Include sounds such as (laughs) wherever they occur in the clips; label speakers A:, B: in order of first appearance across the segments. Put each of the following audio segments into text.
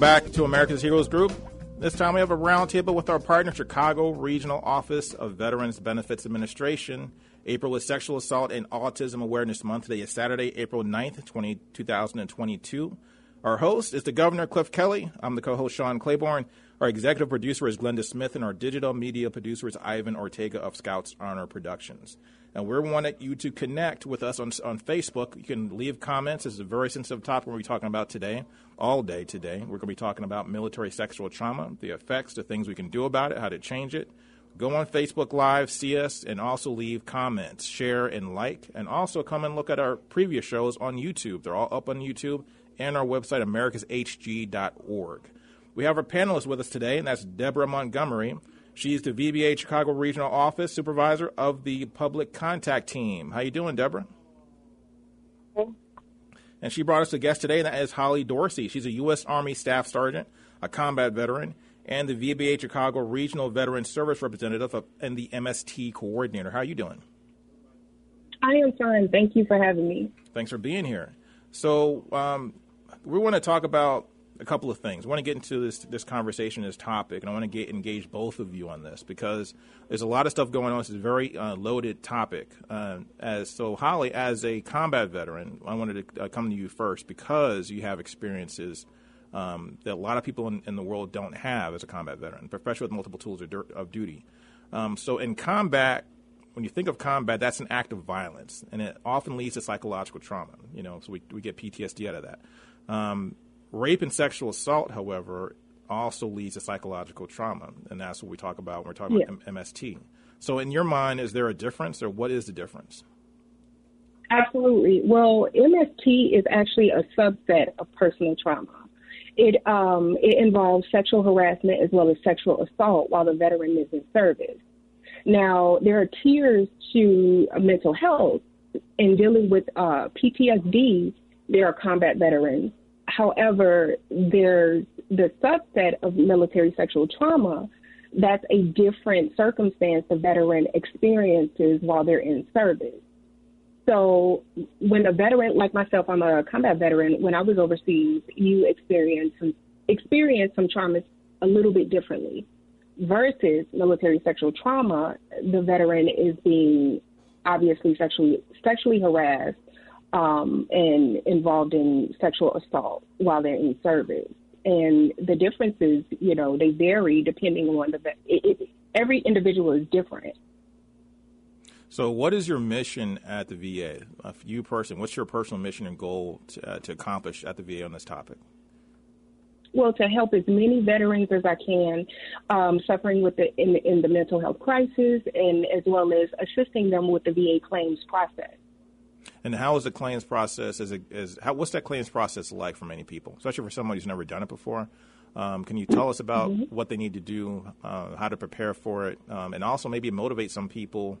A: Welcome back to America's Heroes Group. This time we have a roundtable with our partner, Chicago Regional Office of Veterans Benefits Administration. April is Sexual Assault and Autism Awareness Month. Today is Saturday, April 9th, 20, 2022. Our host is the Governor, Cliff Kelly. I'm the co host, Sean Claiborne. Our executive producer is Glenda Smith, and our digital media producer is Ivan Ortega of Scouts Honor Productions. And we wanting you to connect with us on, on Facebook. You can leave comments. It's a very sensitive topic we're talking about today, all day today. We're going to be talking about military sexual trauma, the effects, the things we can do about it, how to change it. Go on Facebook Live, see us, and also leave comments, share, and like. And also come and look at our previous shows on YouTube. They're all up on YouTube and our website, americashg.org. We have our panelists with us today, and that's Deborah Montgomery. She's the VBA Chicago Regional Office Supervisor of the Public Contact Team. How you doing, Deborah? And she brought us a guest today, and that is Holly Dorsey. She's a U.S. Army Staff Sergeant, a combat veteran, and the VBA Chicago Regional Veteran Service Representative and the MST Coordinator. How are you doing?
B: I am fine. Thank you for having me.
A: Thanks for being here. So, um, we want to talk about a couple of things. I want to get into this this conversation, this topic, and I want to get engage both of you on this because there's a lot of stuff going on. This is a very uh, loaded topic. Uh, as so, Holly, as a combat veteran, I wanted to uh, come to you first because you have experiences um, that a lot of people in, in, the world don't have as a combat veteran, professional with multiple tools of, of duty. Um, so, in combat, when you think of combat, that's an act of violence, and it often leads to psychological trauma. You know, so we we get PTSD out of that. Um, Rape and sexual assault, however, also leads to psychological trauma, and that's what we talk about when we're talking
B: yeah.
A: about MST. So, in your mind, is there a difference, or what is the difference?
B: Absolutely. Well, MST is actually a subset of personal trauma. It um, it involves sexual harassment as well as sexual assault while the veteran is in service. Now, there are tiers to mental health. In dealing with uh, PTSD, there are combat veterans However, there's the subset of military sexual trauma that's a different circumstance the veteran experiences while they're in service. So when a veteran like myself, I'm a combat veteran, when I was overseas, you experience some experience some traumas a little bit differently. Versus military sexual trauma, the veteran is being obviously sexually sexually harassed um, and involved in sexual assault while they're in service. And the differences, you know, they vary depending on the. It, it, every individual is different.
A: So, what is your mission at the VA? Uh, you person, what's your personal mission and goal to, uh, to accomplish at the VA on this topic?
B: Well, to help as many veterans as I can um, suffering with the in, in the mental health crisis, and as well as assisting them with the VA claims process.
A: And how is the claims process? As, a, as how, what's that claims process like for many people, especially for someone who's never done it before? Um, can you tell us about mm-hmm. what they need to do, uh, how to prepare for it, um, and also maybe motivate some people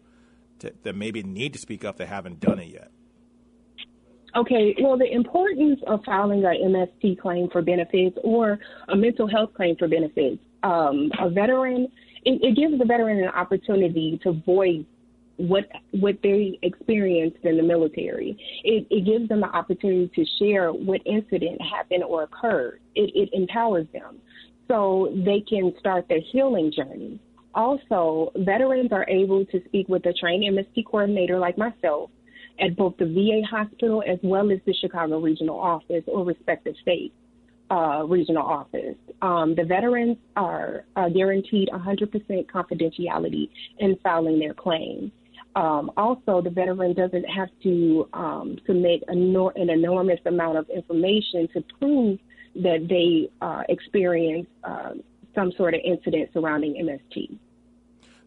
A: to, that maybe need to speak up that haven't done it yet?
B: Okay, well, the importance of filing an MST claim for benefits or a mental health claim for benefits, um, a veteran, it, it gives the veteran an opportunity to voice what what they experienced in the military. It, it gives them the opportunity to share what incident happened or occurred. It, it empowers them so they can start their healing journey. Also, veterans are able to speak with a trained MST coordinator like myself at both the VA hospital as well as the Chicago regional office or respective state uh, regional office. Um, the veterans are uh, guaranteed 100% confidentiality in filing their claim. Um, also, the veteran doesn't have to um, submit an enormous amount of information to prove that they uh, experience uh, some sort of incident surrounding MST.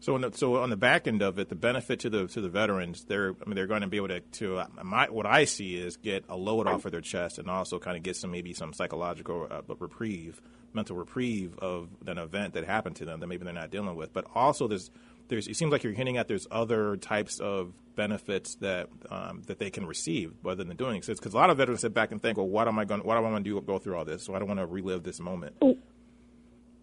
A: So, the, so on the back end of it, the benefit to the to the veterans, they're I mean they're going to be able to to uh, my, what I see is get a load off of their chest and also kind of get some maybe some psychological uh, reprieve, mental reprieve of an event that happened to them that maybe they're not dealing with. But also there's there's it seems like you're hinting at there's other types of benefits that um, that they can receive rather than doing it. Because a lot of veterans sit back and think, well, what am I going? What do I want to do? Go through all this? So I don't want to relive this moment.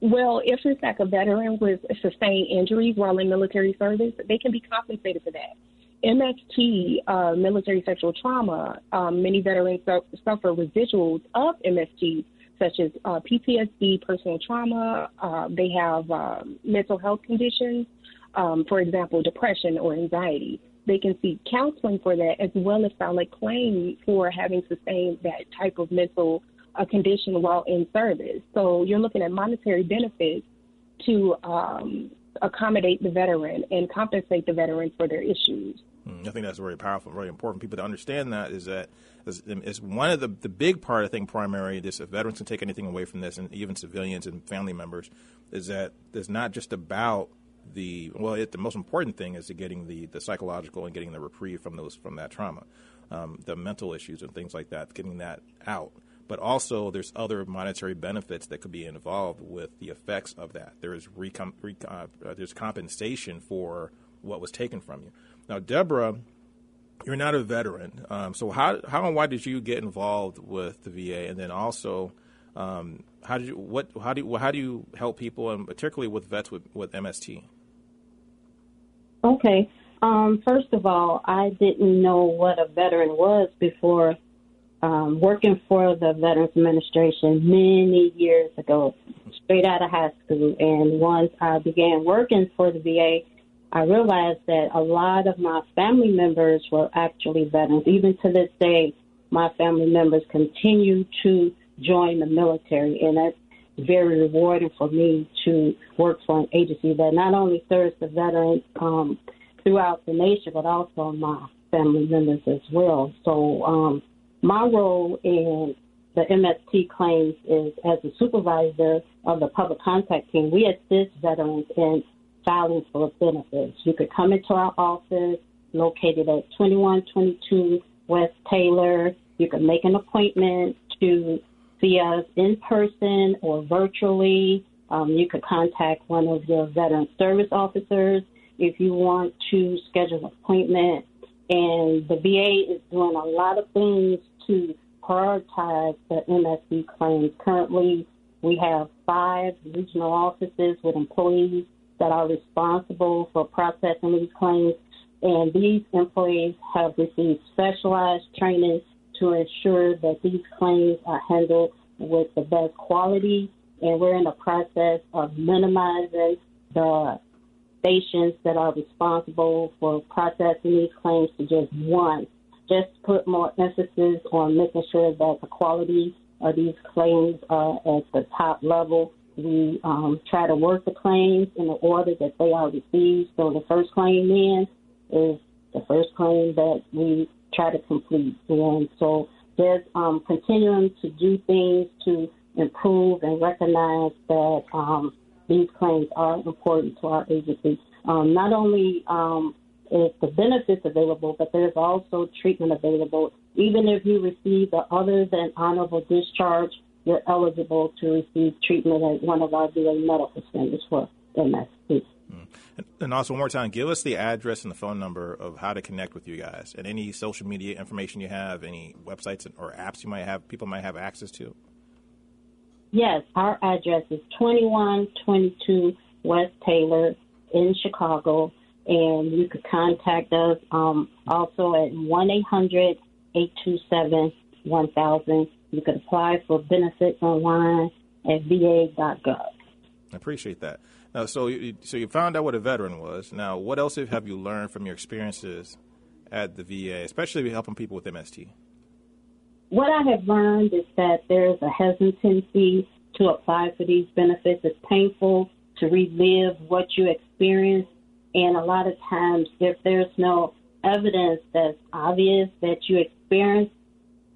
B: Well, if it's like a veteran with sustained injuries while in military service, they can be compensated for that. MST, uh, military sexual trauma, um, many veterans suffer residuals of MST, such as uh, PTSD, personal trauma. Uh, they have um, mental health conditions, um, for example, depression or anxiety. They can seek counseling for that as well as file a claim for having sustained that type of mental a condition while in service. So you're looking at monetary benefits to um, accommodate the veteran and compensate the veteran for their issues.
A: Hmm, I think that's very powerful, very important. People to understand that is that it's one of the the big part. I think primary this if veterans can take anything away from this, and even civilians and family members, is that it's not just about the well. It, the most important thing is getting the the psychological and getting the reprieve from those from that trauma, um, the mental issues and things like that, getting that out but also there's other monetary benefits that could be involved with the effects of that. There is recom- rec- uh, there's compensation for what was taken from you. Now, Deborah, you're not a veteran, um, so how how and why did you get involved with the VA, and then also um, how did you what how do you, how do you help people, and particularly with vets with, with MST?
C: Okay. Um, first of all, I didn't know what a veteran was before um, working for the Veterans Administration many years ago, straight out of high school. And once I began working for the VA, I realized that a lot of my family members were actually veterans. Even to this day, my family members continue to join the military, and that's very rewarding for me to work for an agency that not only serves the veterans um, throughout the nation, but also my family members as well. So um, my role in the MST claims is as a supervisor of the public contact team. We assist veterans in filing for benefits. You could come into our office located at 2122 West Taylor. You can make an appointment to us in person or virtually. Um, you could contact one of your veteran service officers if you want to schedule an appointment. And the VA is doing a lot of things to prioritize the MST claims. Currently, we have five regional offices with employees that are responsible for processing these claims, and these employees have received specialized training to ensure that these claims are handled with the best quality. And we're in the process of minimizing the stations that are responsible for processing these claims to just one just put more emphasis on making sure that the quality of these claims are at the top level. We um, try to work the claims in the order that they are received. So the first claim in is the first claim that we try to complete. And so just um, continuing to do things to improve and recognize that um, these claims are important to our agency. Um, not only um, is the benefits available, but there's also treatment available. Even if you receive the other than honorable discharge, you're eligible to receive treatment at one of our VA medical centers for MS.
A: And also, one more time, give us the address and the phone number of how to connect with you guys, and any social media information you have, any websites or apps you might have, people might have access to.
C: Yes, our address is 2122 West Taylor in Chicago and you could contact us um, also at 1 800 827 1000. You could apply for benefits online at va.gov.
A: I appreciate that. Now, so so you found out what a veteran was. Now, what else have you learned from your experiences at the VA, especially helping people with MST?
C: What I have learned is that there is a hesitancy to apply for these benefits. It's painful to relive what you experienced And a lot of times, if there's no evidence that's obvious that you experienced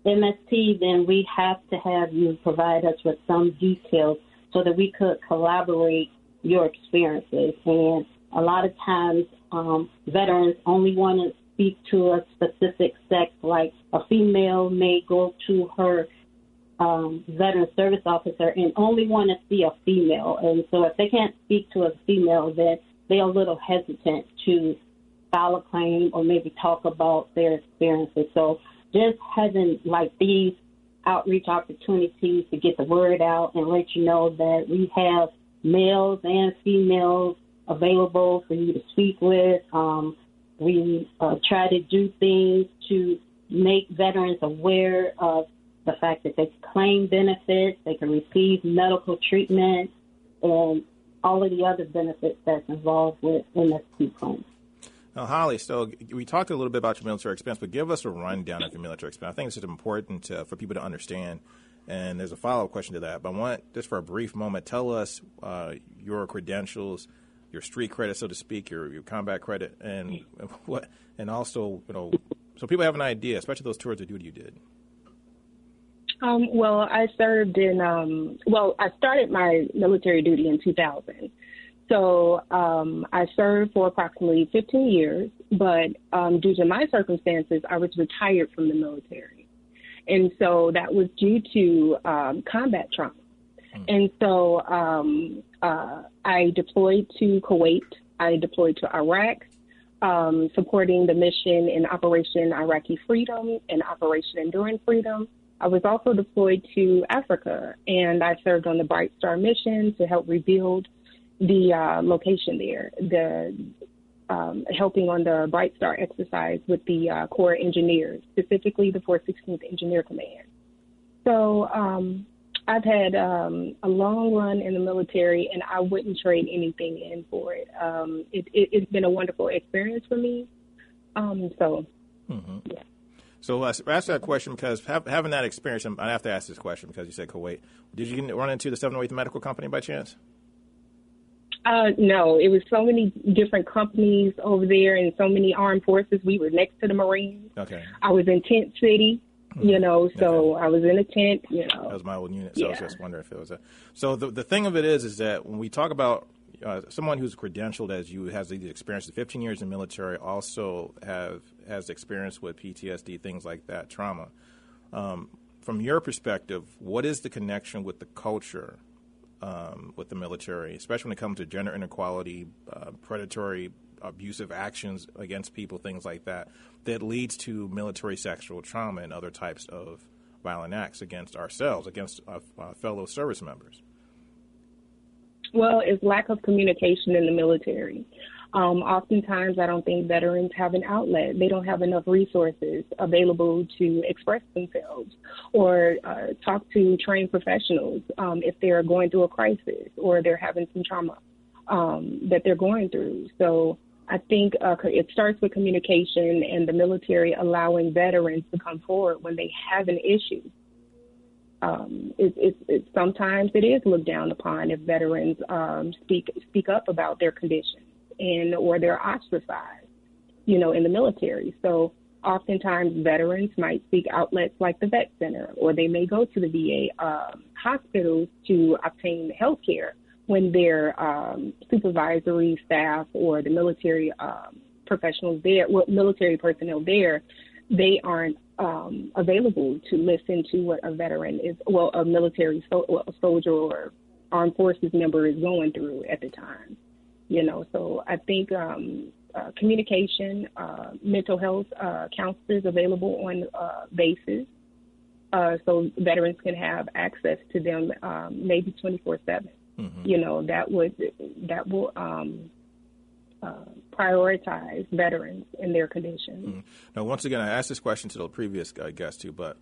C: MST, then we have to have you provide us with some details so that we could collaborate your experiences. And a lot of times, um, veterans only want to speak to a specific sex, like a female may go to her um, veteran service officer and only want to see a female. And so if they can't speak to a female, then they're a little hesitant to file a claim or maybe talk about their experiences. So just having like these outreach opportunities to get the word out and let you know that we have males and females available for you to speak with. Um, we uh, try to do things to make veterans aware of the fact that they can claim benefits, they can receive medical treatment, and all of the other benefits that's involved with MST claims.
A: Now, Holly, so we talked a little bit about your military experience, but give us a rundown of your military experience. I think it's important to, for people to understand. And there's a follow up question to that. But I want, just for a brief moment, tell us uh, your credentials, your street credit, so to speak, your, your combat credit, and (laughs) what, and also, you know, so people have an idea, especially those tours of duty you did.
B: Um, well, I served in, um, well, I started my military duty in 2000. So um, I served for approximately 15 years, but um, due to my circumstances, I was retired from the military. And so that was due to um, combat trauma. Mm. And so um, uh, I deployed to Kuwait, I deployed to Iraq, um, supporting the mission in Operation Iraqi Freedom and Operation Enduring Freedom. I was also deployed to Africa, and I served on the Bright Star mission to help rebuild the uh, location there, the um, helping on the Bright Star exercise with the uh, Corps engineers, specifically the 416th Engineer Command. So um, I've had um, a long run in the military, and I wouldn't trade anything in for it. Um, it, it has been a wonderful experience for me. Um, so, mm-hmm. yeah.
A: So uh, ask that question because having that experience, I have to ask this question because you said Kuwait. Did you run into the 708th Medical Company by chance?
B: Uh, no, it was so many different companies over there and so many armed forces. We were next to the Marines.
A: Okay.
B: I was in Tent City, mm-hmm. you know, so okay. I was in a tent, you know.
A: That was my old unit, so yeah. I was just wondering if it was a. So the, the thing of it is, is that when we talk about uh, someone who's credentialed as you has these experiences, 15 years in the military, also have has experience with PTSD, things like that, trauma. Um, from your perspective, what is the connection with the culture um, with the military, especially when it comes to gender inequality, uh, predatory, abusive actions against people, things like that, that leads to military sexual trauma and other types of violent acts against ourselves, against uh, uh, fellow service members?
B: Well, it's lack of communication in the military. Um, oftentimes, I don't think veterans have an outlet. They don't have enough resources available to express themselves or uh, talk to trained professionals um, if they're going through a crisis or they're having some trauma um, that they're going through. So I think uh, it starts with communication and the military allowing veterans to come forward when they have an issue. Um, it, it, it, sometimes it is looked down upon if veterans um, speak speak up about their condition and or they're ostracized, you know, in the military. So oftentimes veterans might seek outlets like the vet center, or they may go to the VA um, hospitals to obtain health care when their um, supervisory staff or the military um, professionals there, well, military personnel there, they aren't um, available to listen to what a veteran is, well, a military so, a soldier or armed forces member is going through at the time you know. So I think um, uh, communication, uh, mental health uh, counselors available on uh, bases, uh, so veterans can have access to them um, maybe 24 seven. Mm-hmm. You know that would that will um, uh, prioritize veterans in their condition. Mm-hmm.
A: Now, once again, I asked this question to the previous uh, guest too, but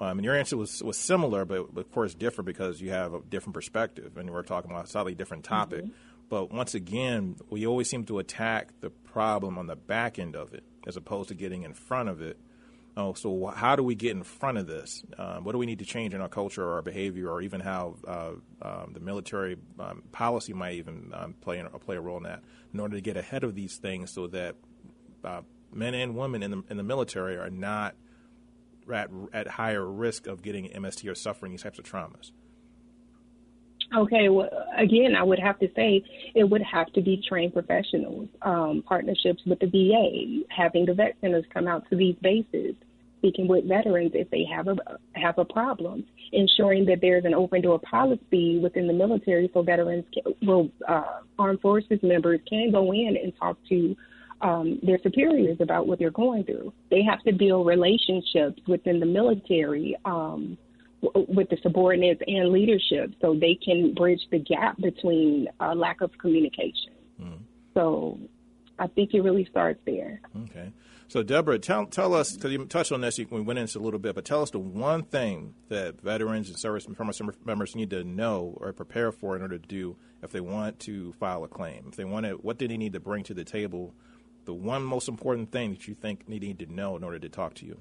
A: um, and your answer was, was similar, but, but, of course different because you have a different perspective, and we're talking about a slightly different topic. Mm-hmm. But once again, we always seem to attack the problem on the back end of it as opposed to getting in front of it. Oh, so how do we get in front of this? Um, what do we need to change in our culture or our behavior, or even how uh, um, the military um, policy might even um, play in, play a role in that, in order to get ahead of these things, so that uh, men and women in the in the military are not at, at higher risk of getting MST or suffering these types of traumas.
B: Okay, well, again, I would have to say it would have to be trained professionals, um, partnerships with the VA, having the vet centers come out to these bases, speaking with veterans if they have a have a problem, ensuring that there's an open door policy within the military so veterans, can, well, uh, armed forces members can go in and talk to um, their superiors about what they're going through. They have to build relationships within the military. Um, with the subordinates and leadership so they can bridge the gap between uh, lack of communication. Mm. So I think it really starts there.
A: Okay. So, Deborah, tell, tell us, because you touched on this, we went into a little bit, but tell us the one thing that veterans and service members need to know or prepare for in order to do if they want to file a claim. If they want to, what do they need to bring to the table? The one most important thing that you think they need to know in order to talk to you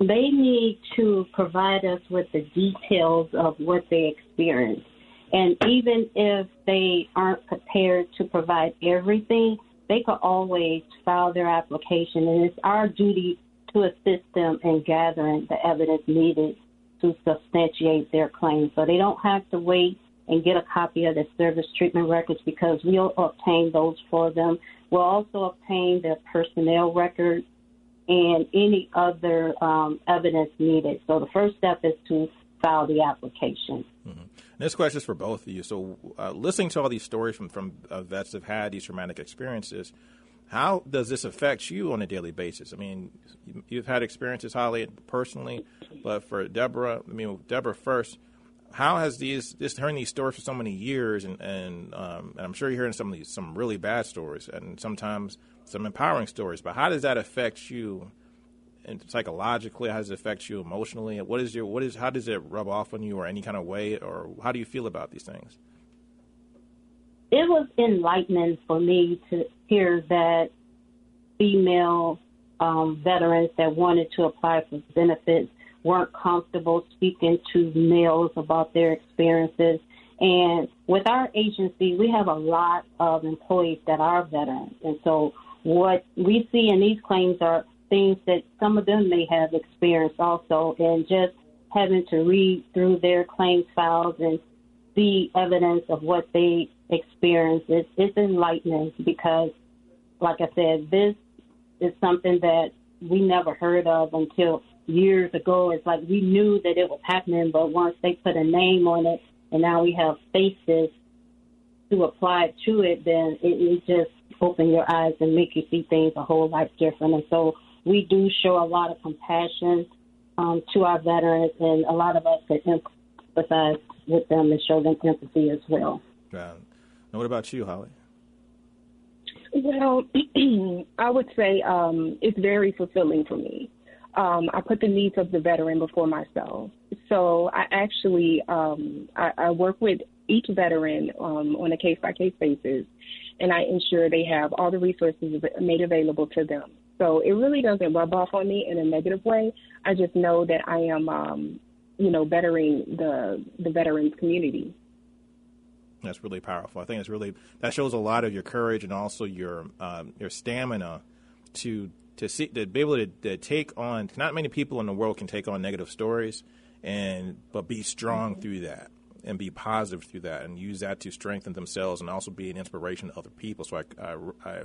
C: they need to provide us with the details of what they experienced. And even if they aren't prepared to provide everything, they could always file their application. And it's our duty to assist them in gathering the evidence needed to substantiate their claim. So they don't have to wait and get a copy of the service treatment records because we'll obtain those for them. We'll also obtain their personnel records and any other um, evidence needed. So the first step is to file the application.
A: Mm-hmm. This question is for both of you. So, uh, listening to all these stories from from uh, vets that have had these traumatic experiences, how does this affect you on a daily basis? I mean, you've had experiences, Holly, personally, but for Deborah, I mean, Deborah first. How has these this hearing these stories for so many years, and and, um, and I'm sure you're hearing some of these some really bad stories, and sometimes some empowering stories. But how does that affect you and psychologically? How does it affect you emotionally? What is your what is how does it rub off on you or any kind of way or how do you feel about these things?
C: It was enlightening for me to hear that female um, veterans that wanted to apply for benefits weren't comfortable speaking to males about their experiences. And with our agency, we have a lot of employees that are veterans. And so what we see in these claims are things that some of them may have experienced also, and just having to read through their claims files and see evidence of what they experienced, it's, it's enlightening because, like I said, this is something that we never heard of until years ago. It's like we knew that it was happening, but once they put a name on it, and now we have faces to apply to it, then it, it just open your eyes and make you see things a whole lot different. And so we do show a lot of compassion um, to our veterans, and a lot of us can empathize with them and show them empathy as well.
A: Right. Now, what about you, Holly?
B: Well, (clears throat) I would say um, it's very fulfilling for me. Um, I put the needs of the veteran before myself. So I actually um, I, I work with each veteran um, on a case by case basis, and I ensure they have all the resources made available to them. So it really doesn't rub off on me in a negative way. I just know that I am, um, you know, bettering the the veterans community.
A: That's really powerful. I think it's really that shows a lot of your courage and also your um, your stamina to to see to be able to, to, take on. Not many people in the world can take on negative stories, and but be strong mm-hmm. through that and be positive through that and use that to strengthen themselves and also be an inspiration to other people. So I, I, I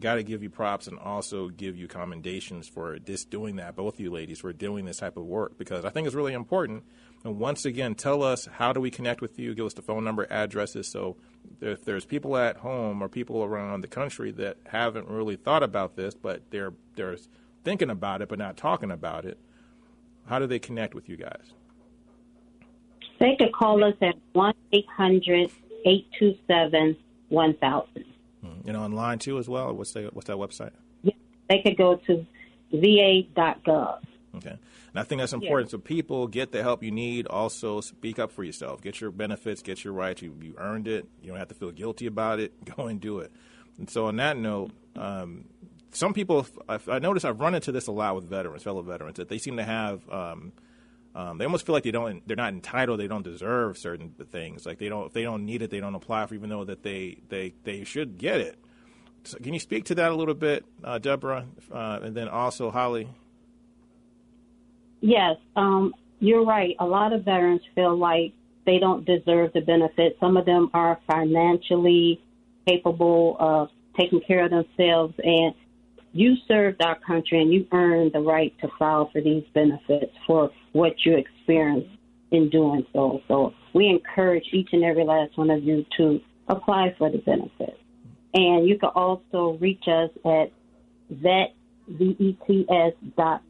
A: got to give you props and also give you commendations for just doing that, both of you ladies, for doing this type of work because I think it's really important. And once again, tell us how do we connect with you? Give us the phone number, addresses. So if there's people at home or people around the country that haven't really thought about this, but they're they're thinking about it but not talking about it, how do they connect with you guys?
C: They could call us at 1 800 827 1000.
A: And online too, as well? What's, the, what's that website?
C: Yeah, they could go to va.gov.
A: Okay. And I think that's important. Yeah. So people get the help you need. Also, speak up for yourself. Get your benefits. Get your rights. You, you earned it. You don't have to feel guilty about it. (laughs) Go and do it. And so, on that note, um, some people, I notice I've run into this a lot with veterans, fellow veterans, that they seem to have. Um, um, they almost feel like they don't, they're not entitled, they don't deserve certain things. Like they don't, if they don't need it, they don't apply for, even though that they, they, they should get it. So can you speak to that a little bit, uh, Deborah, uh, and then also Holly?
C: Yes, um, you're right. A lot of veterans feel like they don't deserve the benefits. Some of them are financially capable of taking care of themselves, and you served our country and you earned the right to file for these benefits for what you experienced in doing so. So we encourage each and every last one of you to apply for the benefits. And you can also reach us at vet, V-E-T-S dot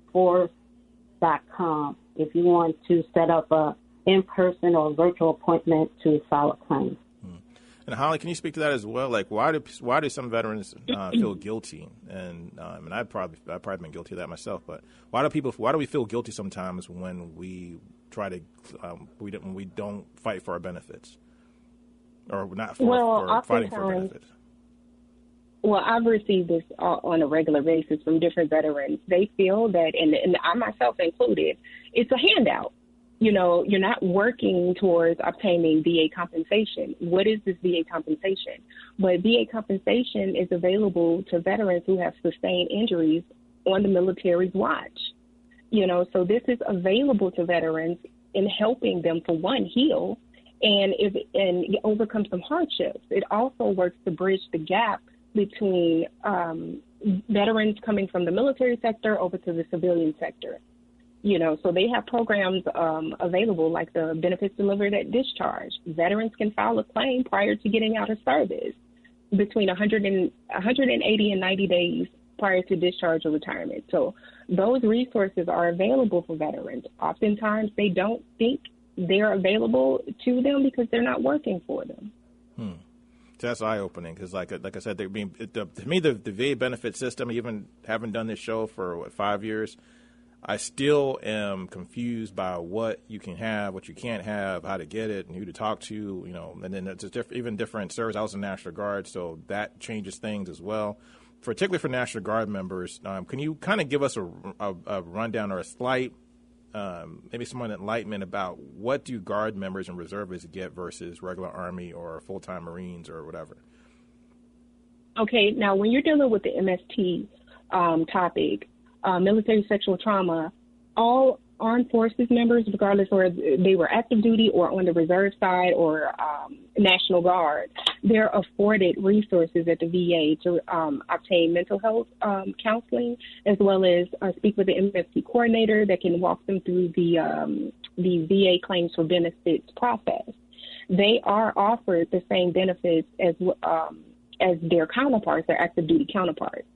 C: dot com if you want to set up a in-person or virtual appointment to file a claim.
A: And Holly, can you speak to that as well? Like, why do why do some veterans uh, (clears throat) feel guilty? And um, and I've probably I've probably been guilty of that myself. But why do people why do we feel guilty sometimes when we try to um, we don't, we don't fight for our benefits or not for,
B: well,
A: for fighting for benefits?
B: Well, I've received this on a regular basis from different veterans. They feel that, and, and I myself included, it's a handout. You know, you're not working towards obtaining VA compensation. What is this VA compensation? But VA compensation is available to veterans who have sustained injuries on the military's watch. You know, so this is available to veterans in helping them, for one, heal and if and overcome some hardships. It also works to bridge the gap between um, veterans coming from the military sector over to the civilian sector. You know, so they have programs um, available like the benefits delivered at discharge. Veterans can file a claim prior to getting out of service between 100 and 180 and 90 days prior to discharge or retirement. So those resources are available for veterans. Oftentimes they don't think they're available to them because they're not working for them.
A: Hmm that's eye opening because, like like I said, they being the, to me the the VA benefit system. Even having done this show for what five years, I still am confused by what you can have, what you can't have, how to get it, and who to talk to. You know, and then it's diff- even different service. I was in National Guard, so that changes things as well. Particularly for National Guard members, um, can you kind of give us a, a, a rundown or a slight um, maybe some enlightenment about what do Guard members and reservists get versus regular Army or full time Marines or whatever?
B: Okay, now when you're dealing with the MST um, topic, uh, military sexual trauma, all armed forces members, regardless of whether they were active duty or on the reserve side or um, National Guard, they're afforded resources at the VA to um, obtain mental health um, counseling, as well as uh, speak with the MST coordinator that can walk them through the um, the VA claims for benefits process. They are offered the same benefits as um, as their counterparts, their active duty counterparts.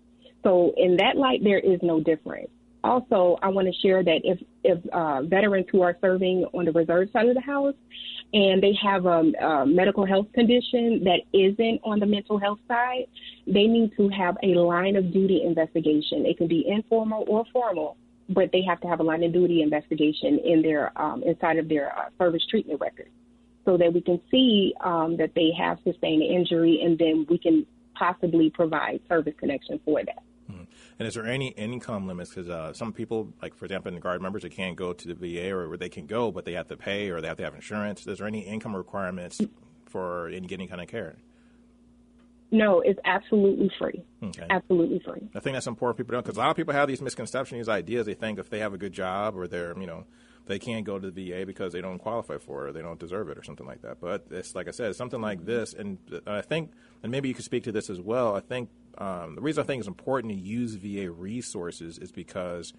B: So in that light, there is no difference. Also, I want to share that if if uh, veterans who are serving on the reserve side of the house and they have a, a medical health condition that isn't on the mental health side, they need to have a line of duty investigation. It can be informal or formal, but they have to have a line of duty investigation in their um, inside of their uh, service treatment record, so that we can see um, that they have sustained injury, and then we can possibly provide service connection for that.
A: And is there any income limits? Because uh, some people, like for example, in the guard members, they can't go to the VA or where they can go, but they have to pay or they have to have insurance. Is there any income requirements for any getting kind of care?
B: No, it's absolutely free. Okay. Absolutely free.
A: I think that's important people don't because a lot of people have these misconceptions, these ideas. They think if they have a good job or they're, you know, they can't go to the VA because they don't qualify for it or they don't deserve it or something like that. But it's like I said, something like this, and I think, and maybe you could speak to this as well. I think um, the reason I think it's important to use VA resources is because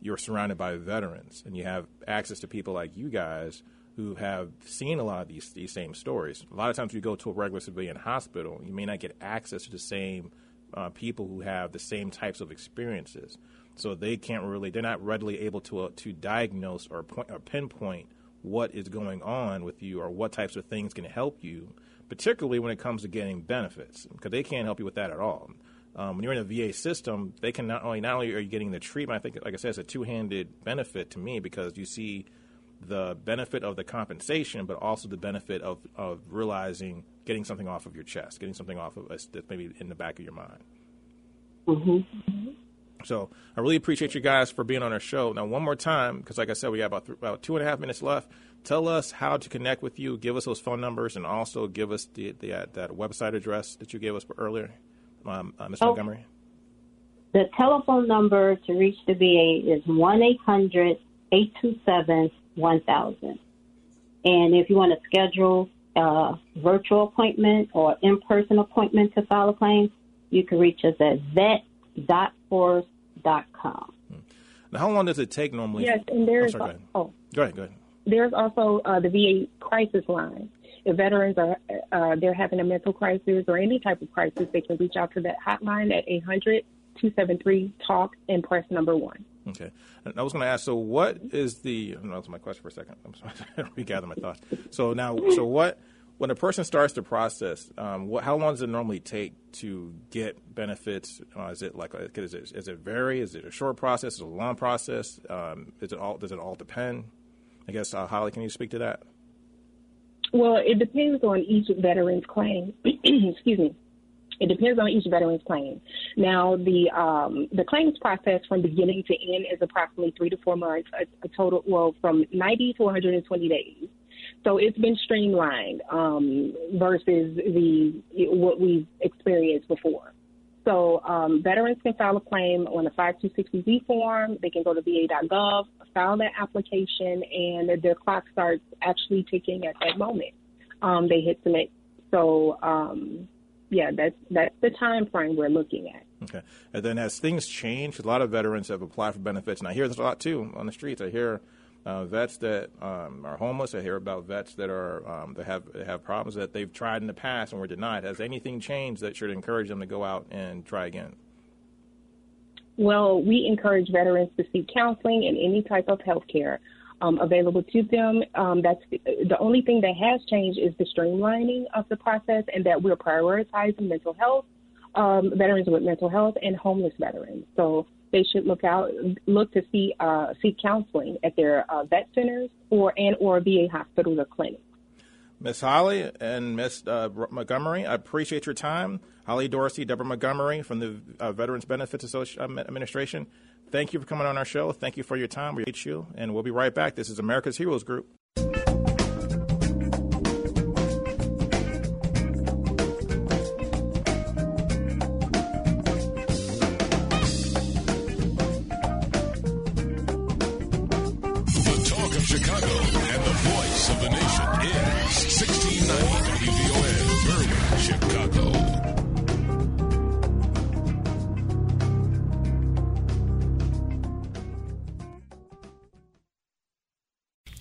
A: you're surrounded by veterans and you have access to people like you guys who have seen a lot of these these same stories. A lot of times, you go to a regular civilian hospital, you may not get access to the same uh, people who have the same types of experiences. So they can't really, they're not readily able to uh, to diagnose or, point, or pinpoint what is going on with you or what types of things can help you, particularly when it comes to getting benefits, because they can't help you with that at all. Um, when you're in a VA system, they can not only not only are you getting the treatment. I think, like I said, it's a two-handed benefit to me because you see the benefit of the compensation, but also the benefit of, of realizing getting something off of your chest, getting something off of us that's maybe in the back of your mind.
C: Mm-hmm.
A: So I really appreciate you guys for being on our show. Now, one more time, because like I said, we got about, th- about two and a half minutes left. Tell us how to connect with you. Give us those phone numbers, and also give us the, the uh, that website address that you gave us earlier, um, uh, Ms.
C: Oh.
A: Montgomery.
C: The telephone number to reach the VA is 1 800 827 1000. And if you want to schedule a virtual appointment or in person appointment to file a claim, you can reach us at vet.force.com.
A: Now, how long does it take normally?
B: Yes, and there's
A: sorry, go ahead.
B: oh,
A: Go ahead. Go ahead.
B: there's also uh, the VA crisis line. If veterans are uh, they're having a mental crisis or any type of crisis, they can reach out to that hotline at 800 273 talk and press number one.
A: Okay. And I was going to ask. So, what is the? No, that's my question for a second. I'm sorry (laughs) to regather my thoughts. So now, so what? When a person starts the process, um, what, how long does it normally take to get benefits? Uh, is it like a, is it is it vary? Is it a short process? Is it a long process? Um, is it all? Does it all depend? I guess uh, Holly, can you speak to that?
B: Well, it depends on each veteran's claim. (clears throat) Excuse me. It depends on each veteran's claim. Now, the um, the claims process from beginning to end is approximately three to four months, a, a total well from 90 to 120 days. So it's been streamlined um, versus the what we've experienced before. So um, veterans can file a claim on the 526EZ form. They can go to va.gov, file that application, and their clock starts actually ticking at that moment. Um, they hit submit. So um, yeah, that's that's the time frame we're looking at.
A: Okay. And then as things change, a lot of veterans have applied for benefits, and I hear this a lot too on the streets. I hear uh, vets that um, are homeless. I hear about vets that are um, that have that have problems that they've tried in the past and were denied. Has anything changed that should encourage them to go out and try again?
B: Well, we encourage veterans to seek counseling and any type of health care um, available to them. Um, that's the, the only thing that has changed is the streamlining of the process and that we're prioritizing mental health, um, veterans with mental health, and homeless veterans. So they should look out, look to see uh, seek counseling at their uh, vet centers or and or VA hospitals or clinics.
A: Miss Holly and Miss uh, Montgomery, I appreciate your time. Holly Dorsey, Deborah Montgomery from the uh, Veterans Benefits Associ- Administration. Thank you for coming on our show. Thank you for your time. We appreciate you, and we'll be right back. This is America's Heroes Group.